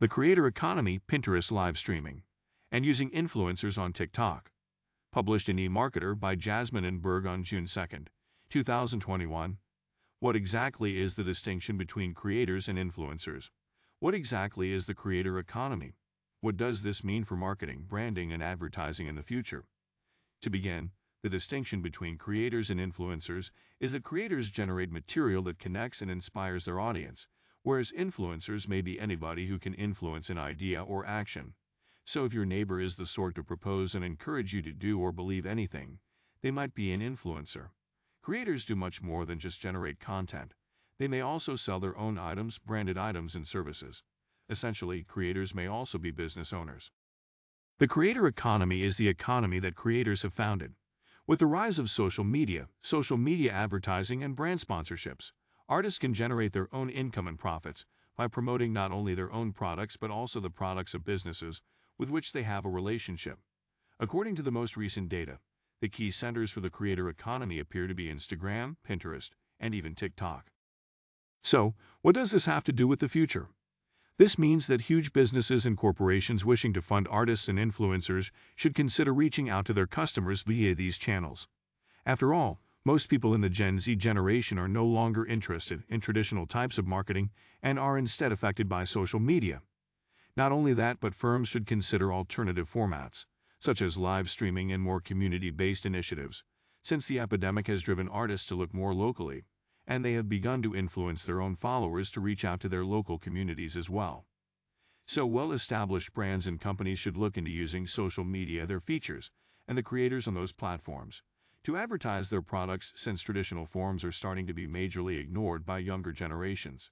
The Creator Economy Pinterest Live Streaming and Using Influencers on TikTok. Published in eMarketer by Jasmine Enberg on June 2, 2021. What exactly is the distinction between creators and influencers? What exactly is the creator economy? What does this mean for marketing, branding, and advertising in the future? To begin, the distinction between creators and influencers is that creators generate material that connects and inspires their audience, whereas influencers may be anybody who can influence an idea or action. So if your neighbor is the sort to propose and encourage you to do or believe anything, they might be an influencer. Creators do much more than just generate content. They may also sell their own items, branded items, and services. Essentially, creators may also be business owners. The creator economy is the economy that creators have founded. With the rise of social media, social media advertising, and brand sponsorships, artists can generate their own income and profits by promoting not only their own products but also the products of businesses with which they have a relationship. According to the most recent data, the key centers for the creator economy appear to be Instagram, Pinterest, and even TikTok. So, what does this have to do with the future? This means that huge businesses and corporations wishing to fund artists and influencers should consider reaching out to their customers via these channels. After all, most people in the Gen Z generation are no longer interested in traditional types of marketing and are instead affected by social media. Not only that, but firms should consider alternative formats, such as live streaming and more community-based initiatives, since the epidemic has driven artists to look more locally and they have begun to influence their own followers to reach out to their local communities as well. So well-established brands and companies should look into using social media, their features, and the creators on those platforms to advertise their products since traditional forms are starting to be majorly ignored by younger generations.